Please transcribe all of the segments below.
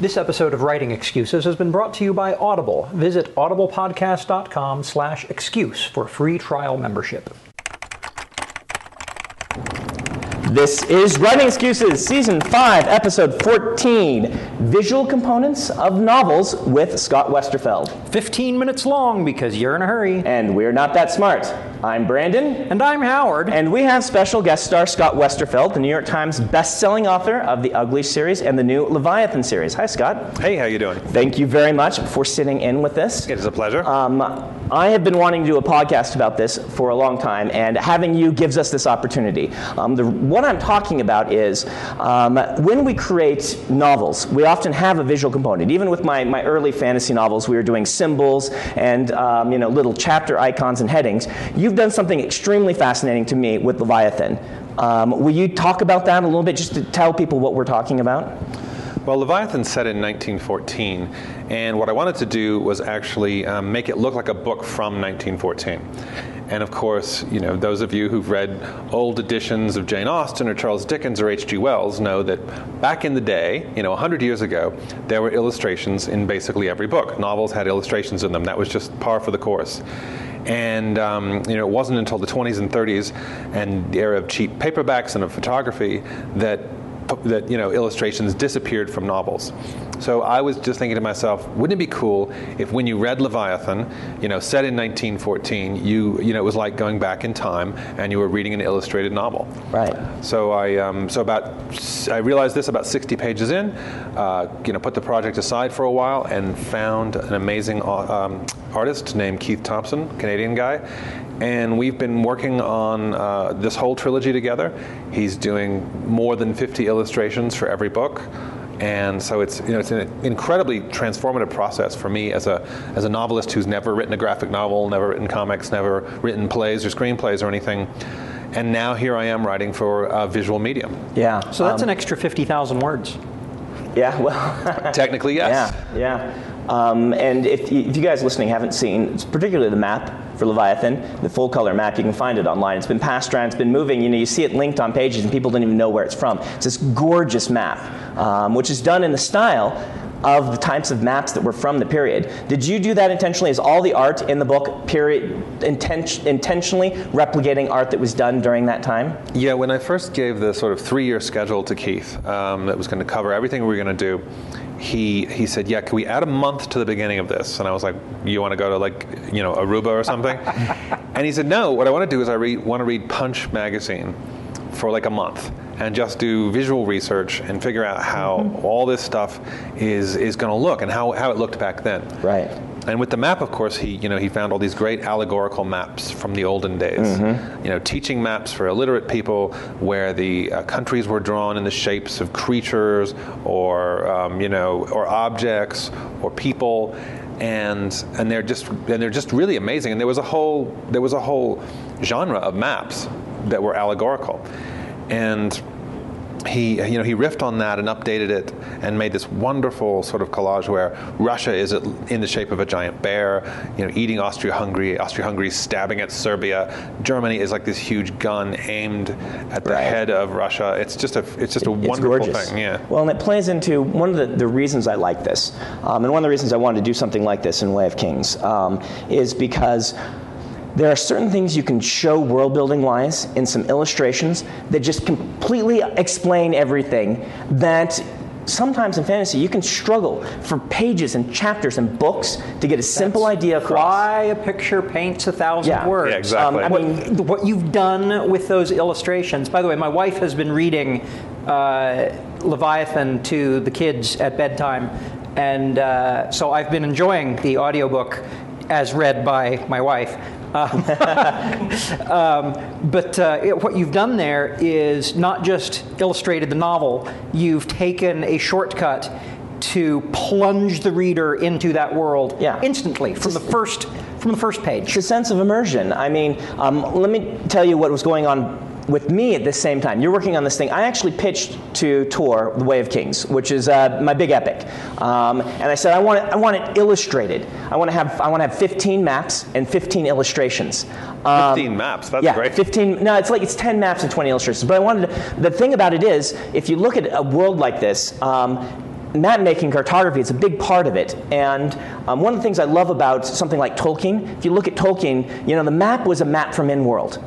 This episode of Writing Excuses has been brought to you by Audible. Visit audiblepodcast.com slash excuse for free trial membership. This is Writing Excuses, Season 5, Episode 14 Visual Components of Novels with Scott Westerfeld. 15 minutes long because you're in a hurry. And we're not that smart. I'm Brandon. And I'm Howard. And we have special guest star Scott Westerfeld, the New York Times best-selling author of the Ugly series and the new Leviathan series. Hi, Scott. Hey, how you doing? Thank you very much for sitting in with this. It is a pleasure. Um, I have been wanting to do a podcast about this for a long time, and having you gives us this opportunity. Um, the, what I'm talking about is um, when we create novels, we often have a visual component. Even with my, my early fantasy novels, we were doing symbols and um, you know little chapter icons and headings. You've done something extremely fascinating to me with Leviathan. Um, will you talk about that a little bit, just to tell people what we're talking about? Well, Leviathan set in 1914, and what I wanted to do was actually um, make it look like a book from 1914. And of course, you know, those of you who've read old editions of Jane Austen or Charles Dickens or H.G. Wells know that back in the day, you know, 100 years ago, there were illustrations in basically every book. Novels had illustrations in them. That was just par for the course. And um, you know, it wasn't until the 20s and 30s and the era of cheap paperbacks and of photography that that you know illustrations disappeared from novels. So I was just thinking to myself, wouldn't it be cool if when you read Leviathan, you know, set in 1914, you you know it was like going back in time and you were reading an illustrated novel. Right. So I um, so about I realized this about 60 pages in, uh, you know, put the project aside for a while and found an amazing uh, um, artist named Keith Thompson, Canadian guy, and we've been working on uh, this whole trilogy together. He's doing more than 50 illustrations for every book. And so it's you know it's an incredibly transformative process for me as a as a novelist who's never written a graphic novel, never written comics, never written plays or screenplays or anything. And now here I am writing for a visual medium. Yeah. So that's um, an extra 50,000 words. Yeah, well. Technically, yes. Yeah, yeah. Um, and if you, if you, guys listening haven't seen, particularly the map for Leviathan, the full color map, you can find it online. It's been passed around, it's been moving. You know, you see it linked on pages, and people don't even know where it's from. It's this gorgeous map, um, which is done in the style of the types of maps that were from the period. Did you do that intentionally? Is all the art in the book period inten- intentionally replicating art that was done during that time? Yeah, when I first gave the sort of three-year schedule to Keith um, that was going to cover everything we were going to do, he he said, "Yeah, can we add a month to the beginning of this?" And I was like, "You want to go to like you know Aruba or something?" and he said, "No. What I want to do is I read, want to read Punch magazine for like a month." and just do visual research and figure out how mm-hmm. all this stuff is is going to look and how, how it looked back then. Right. And with the map, of course, he you know he found all these great allegorical maps from the olden days. Mm-hmm. You know, teaching maps for illiterate people, where the uh, countries were drawn in the shapes of creatures or um, you know or objects or people, and and they're just and they're just really amazing. And there was a whole there was a whole genre of maps that were allegorical, and he you know he riffed on that and updated it and made this wonderful sort of collage where Russia is in the shape of a giant bear, you know, eating Austria-Hungary, Austria-Hungary stabbing at Serbia. Germany is like this huge gun aimed at the right. head of Russia. It's just a it's just a it's wonderful gorgeous. thing. Yeah. Well, and it plays into one of the, the reasons I like this, um, and one of the reasons I wanted to do something like this in Way of Kings um, is because there are certain things you can show world building wise in some illustrations that just completely explain everything that sometimes in fantasy you can struggle for pages and chapters and books to get a simple That's idea across. Why a picture paints a thousand yeah. words. Yeah, exactly. Um, I mean, what you've done with those illustrations. By the way, my wife has been reading uh, Leviathan to the kids at bedtime, and uh, so I've been enjoying the audiobook as read by my wife. Um, um, but uh, it, what you've done there is not just illustrated the novel, you've taken a shortcut to plunge the reader into that world yeah. instantly from the first from the first page. It's a sense of immersion. I mean, um, let me tell you what was going on with me at the same time. You're working on this thing. I actually pitched to Tor The Way of Kings, which is uh, my big epic, um, and I said I want it, I want it illustrated. I want to have I want to have 15 maps and 15 illustrations. Um, 15 maps. That's yeah, great. 15. No, it's like it's 10 maps and 20 illustrations. But I wanted to, the thing about it is, if you look at a world like this. Um, map making cartography is a big part of it. And um, one of the things I love about something like Tolkien, if you look at Tolkien, you know, the map was a map from InWorld.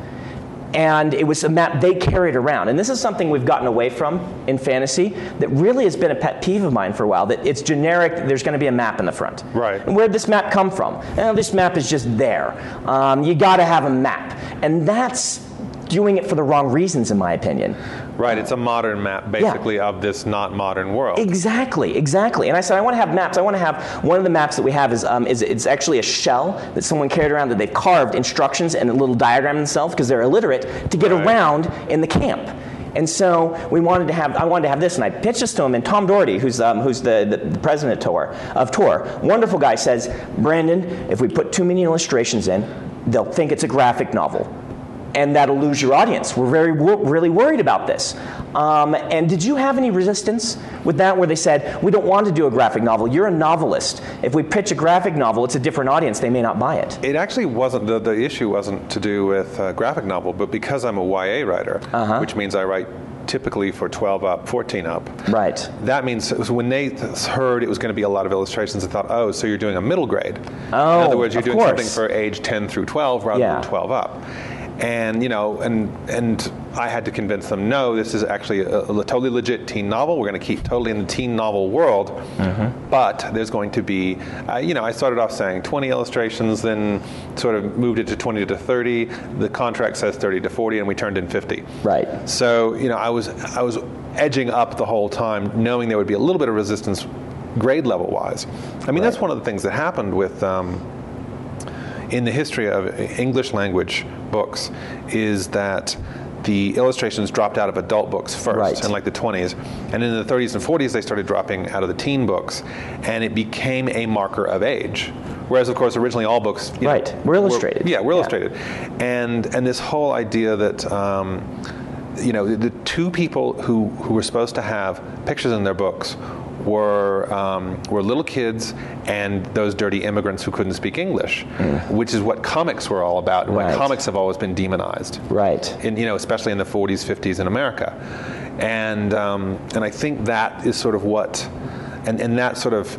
And it was a map they carried around. And this is something we've gotten away from in fantasy that really has been a pet peeve of mine for a while that it's generic, there's going to be a map in the front. Right. And where'd this map come from? Eh, this map is just there. Um, you got to have a map. And that's doing it for the wrong reasons, in my opinion. Right, it's a modern map basically of this not modern world. Exactly, exactly. And I said, I want to have maps. I want to have one of the maps that we have is, um, is it's actually a shell that someone carried around that they've carved instructions and a little diagram themselves because they're illiterate to get Right. around in the camp. And so we wanted to have, I wanted to have this, and I pitched this to him. And Tom Doherty, who's, um, who's the, the, the president of Tor, of Tor, wonderful guy, says, Brandon, if we put too many illustrations in, they'll think it's a graphic novel and that'll lose your audience. We're very really worried about this. Um, and did you have any resistance with that, where they said we don't want to do a graphic novel? You're a novelist. If we pitch a graphic novel, it's a different audience. They may not buy it. It actually wasn't, the, the issue wasn't to do with uh, graphic novel, but because I'm a YA writer, Uh-huh. which means I write typically for 12 up, 14 up. Right. That means so when they heard it was going to be a lot of illustrations, they thought, oh, so you're doing a middle grade. Oh, In other words, you're doing course. something for age 10 through 12 rather Yeah. than 12 up. And you know, and and I had to convince them, no, this is actually a, a totally legit teen novel. We're going to keep totally in the teen novel world, Mm-hmm. but there's going to be, uh, you know, I started off saying 20 illustrations, then sort of moved it to 20 to 30. The contract says 30 to 40, and we turned in 50. Right. So you know, I was I was edging up the whole time, knowing there would be a little bit of resistance, grade level wise. I mean, that's one of the things that happened with. Um, in the history of English language books, is that the illustrations dropped out of adult books first Right. in like the 20s, and in the 30s and 40s they started dropping out of the teen books, and it became a marker of age. Whereas, of course, originally all books you know, Right. Were illustrated. yeah, were Yeah. illustrated, and and this whole idea that. Um, you know, the, the two people who, who were supposed to have pictures in their books were um, were little kids and those dirty immigrants who couldn't speak English, which is what comics were all about. and Why Mm. Comics have always been demonized Right. in you know especially in the 40s 50s in america and um, and i think that is sort of what and, and that sort of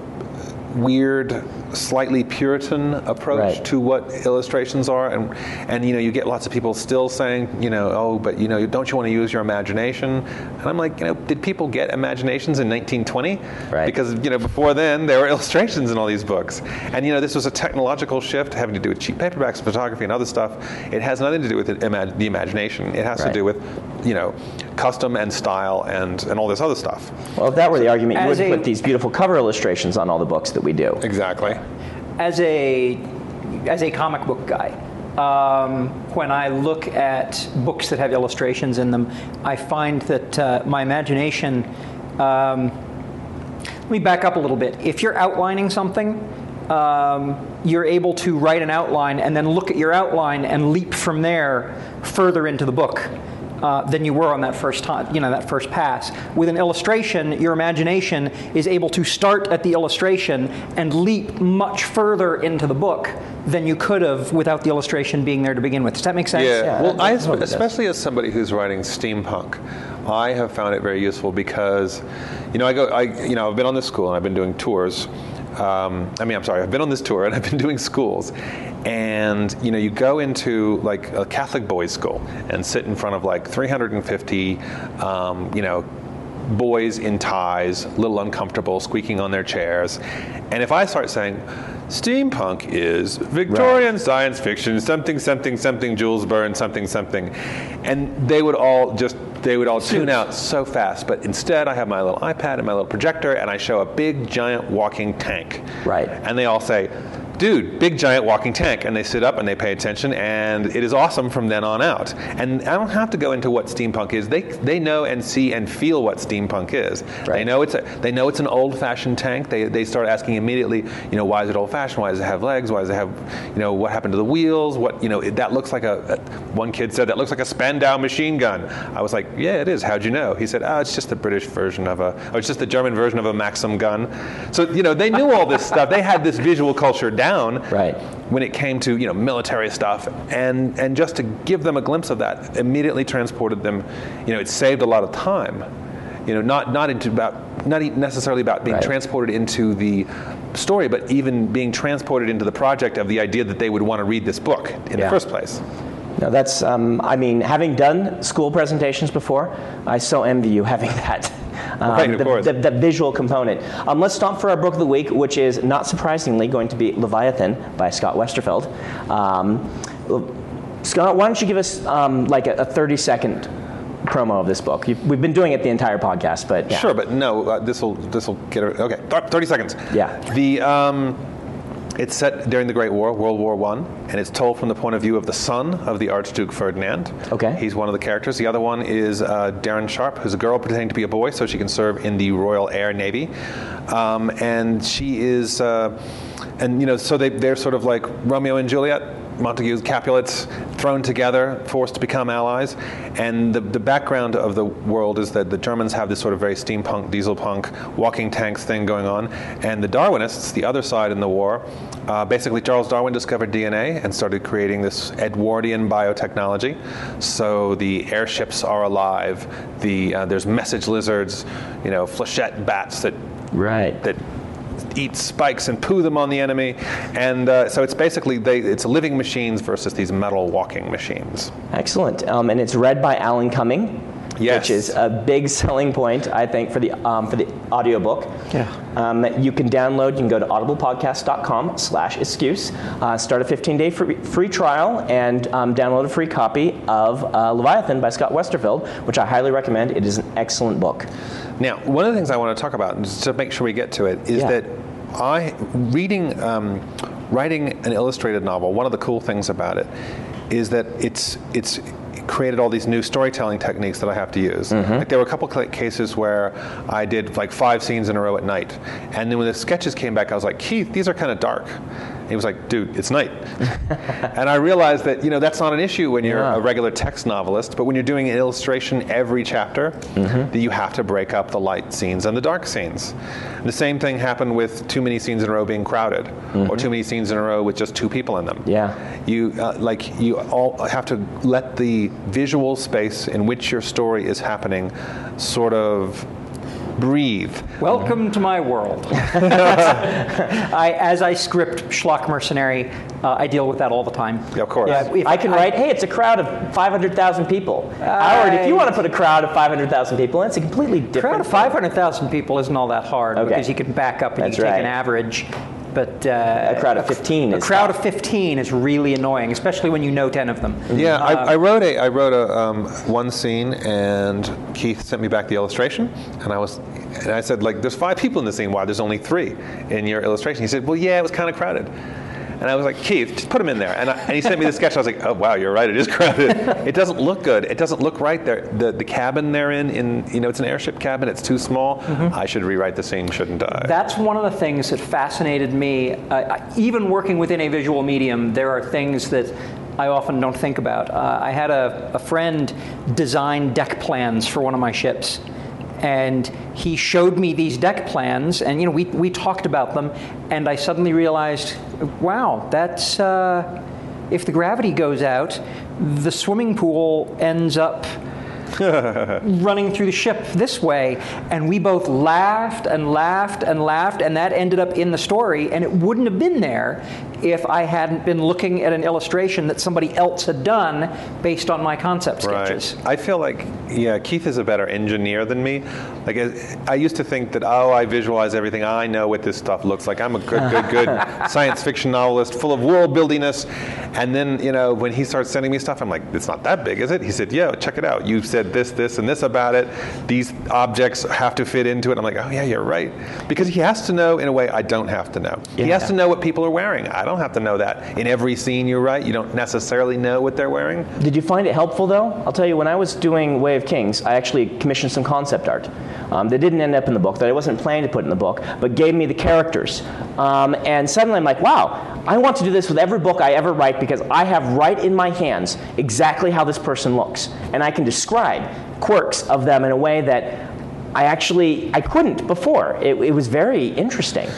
weird slightly puritan approach Right. to what illustrations are and and you know you get lots of people still saying you know oh but you know don't you want to use your imagination and i'm like you know did people get imaginations in 1920 Right. because you know before then there were illustrations in all these books and you know this was a technological shift having to do with cheap paperbacks photography and other stuff it has nothing to do with the, imag- the imagination it has Right. to do with you know custom and style and and all this other stuff Well, if that were the argument, you As would a- put these beautiful cover illustrations on all the books that we do. exactly as a as a comic book guy um, when I look at books that have illustrations in them, I find that uh, my imagination. Um, let me back up a little bit. If you're outlining something, um, you're able to write an outline and then look at your outline and leap from there further into the book. Uh, than you were on that first time, you know, that first pass. With an illustration, your imagination is able to start at the illustration and leap much further into the book than you could have without the illustration being there to begin with. Does that make sense? Yeah, Yeah, well, I, that does. especially as somebody who's writing steampunk, I have found it very useful because, you know, I go, I, you know, I've been on this school and I've been doing tours. Um, I mean, I'm sorry, I've been on this tour and I've been doing schools, and you know, you go into like a Catholic boys' school and sit in front of like 350, um, you know, boys in ties, a little uncomfortable, squeaking on their chairs. And if I start saying, steampunk is Victorian science fiction, something, something, something, Jules Verne, something, something, and they would all just, they would all tune out so fast. But instead, I have my little iPad and my little projector, and I show a big, giant walking tank. Right. And they all say, dude, big giant walking tank. And they sit up and they pay attention, and it is awesome from then on out. And I don't have to go into what steampunk is. They, they know and see and feel what steampunk is. They know it's a, they know it's an old-fashioned tank. They, they start asking immediately, you know, why is it old-fashioned? Why does it have legs? Why does it have, you know, what happened to the wheels? What, you know, it, that looks like a, a. One kid said that looks like a Spandau machine gun. I was like, yeah, it is. How'd you know? He said, oh, it's just the British version of a, or it's just the German version of a Maxim gun. So you know, they knew all this stuff. They had this visual culture down Right. when it came to you know military stuff, and and just to give them a glimpse of that immediately transported them. You know, it saved a lot of time. you know, not not into about not necessarily about being Right. transported into the story, but even being transported into the project of the idea that they would want to read this book in Yeah. the first place. No, that's, um, I mean, having done school presentations before, I so envy you having that. Um, Right, the. The, the visual component. Um, let's stop for our book of the week, which is not surprisingly going to be Leviathan by Scott Westerfeld. Um, Scott, why don't you give us um, like a, a 30 second promo of this book? you we've been doing it the entire podcast, but yeah. Sure, but no, uh, this will this will get it. Okay, thirty seconds. Yeah. The um, it's set during the Great War, World War One, and it's told from the point of view of the son of the Archduke Ferdinand. Okay. He's one of the characters. The other one is uh, Deryn Sharp, who's a girl pretending to be a boy so she can serve in the Royal Air Navy, um, and she is, uh, and you know, so they they're sort of like Romeo and Juliet. Montague's Capulets thrown together, forced to become allies. And the, the background of the world is that the Germans have this sort of very steampunk, diesel punk, walking tanks thing going on. And the Darwinists, the other side in the war, uh, basically Charles Darwin discovered DNA and started creating this Edwardian biotechnology. So the airships are alive. The, uh, there's message lizards, you know, flechette bats that Right. that eat spikes and poo them on the enemy. And uh, so it's basically they, it's living machines versus these metal walking machines. Excellent. Um, and it's read by Alan Cumming. Yes. Which is a big selling point, I think, for the um, for the audiobook. Yeah. Um, you can download. You can go to audiblepodcast.com/excuse. Uh, start a 15-day free, free trial and um, download a free copy of uh, Leviathan by Scott Westerfeld, which I highly recommend. It is an excellent book. Now, one of the things I want to talk about, just to make sure we get to it, is Yeah. that I reading, um, writing an illustrated novel. One of the cool things about it is that it's it's created all these new storytelling techniques that I have to use. Mm-hmm. Like there were a couple cases where I did like five scenes in a row at night, and then when the sketches came back, I was like, Keith, these are kind of dark. He was like, dude, it's night. and I realized that you know that's not an issue when you're Yeah. a regular text novelist, but when you're doing an illustration every chapter, that you have to break up the light scenes and the dark scenes. The same thing happened with too many scenes in a row being crowded, or too many scenes in a row with just two people in them. Yeah. You uh, like you all have to let the visual space in which your story is happening sort of breathe. Welcome to my world. I, as I script Schlock Mercenary, uh, I deal with that all the time. Yeah, of course. Yeah, if I can write, hey, it's a crowd of 500,000 people. Howard, if you want to put a crowd of 500,000 people, in, it's a completely A crowd of 500,000 people isn't all that hard Okay. because you can back up and That's you can take right. an average. But uh, A crowd of 15 a is crowd tough. of 15 is really annoying, especially when you know 10 of them. Yeah, I, I wrote a I wrote a um, one scene, and Keith sent me back the illustration, and I was, and I said like, "There's five people in the scene. Why? There's only three in your illustration." He said, "Well, yeah, it was kind of crowded." And I was like, Keith, just put him in there. And, I, and he sent me the sketch. I was like, oh, wow, you're right. It is crowded. it doesn't look good. It doesn't look right there. The, the cabin they're in, in, you know, it's an airship cabin. It's too small. I should rewrite the scene, shouldn't I? That's one of the things that fascinated me. Uh, even working within a visual medium, there are things that I often don't think about. Uh, I had a, a friend design deck plans for one of my ships. And he showed me these deck plans, and you know we, we talked about them, and I suddenly realized, wow, that's uh, if the gravity goes out, the swimming pool ends up running through the ship this way. And we both laughed and laughed and laughed, and that ended up in the story. And it wouldn't have been there if I hadn't been looking at an illustration that somebody else had done based on my concept sketches. Right. I feel like, yeah, Keith is a better engineer than me. Like, I- I used to think that, oh, I visualize everything. I know what this stuff looks like. I'm a good, good, good science fiction novelist full of world buildiness. And then, you know, when he starts sending me stuff, I'm like, it's not that big, is it? He said, yeah, check it out. You said this, this, and this about it. These objects have to fit into it. I'm like, oh, yeah, you're right. Because he has to know in a way I don't have to know. He has to know what people are wearing. I don't have to know that. In every scene you write, you don't necessarily know what they're wearing. Did you find it helpful though? I'll tell you, when I was doing Way of Kings, I actually commissioned some concept art um, that didn't end up in the book, that I wasn't planning to put in the book, but gave me the characters. Um, and suddenly I'm like, wow, I want to do this with every book I ever write because I have right in my hands exactly how this person looks. And I can describe quirks of them in a way that I actually I couldn't before. It, it was very interesting.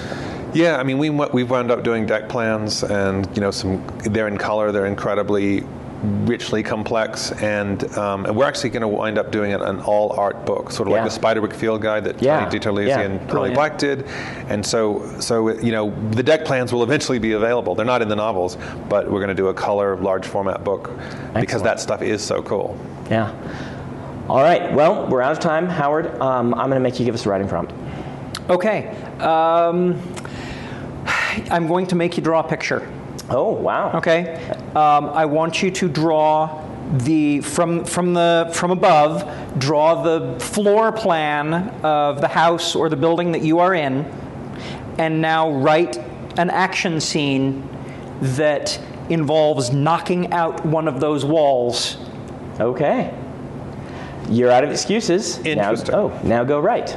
Yeah, I mean, we we've wound up doing deck plans, and you know, some they're in color. They're incredibly richly complex, and, um, and we're actually going to wind up doing an, an all art book, sort of Yeah. like the Spiderwick Field Guide that Yeah. Tony DiTerlizzi Yeah. and Holly Brilliant. Black did, and so so you know the deck plans will eventually be available. They're not in the novels, but we're going to do a color, large format book because that stuff is so cool. Yeah. All right. Well, we're out of time, Howard. Um, I'm going to make you give us a writing prompt. Okay. Um, I'm going to make you draw a picture. Oh, wow. Okay. Um, I want you to draw the from from the from above. Draw the floor plan of the house or the building that you are in, and now write an action scene that involves knocking out one of those walls. Okay. You're out of excuses. Interesting. Now, oh, now go right.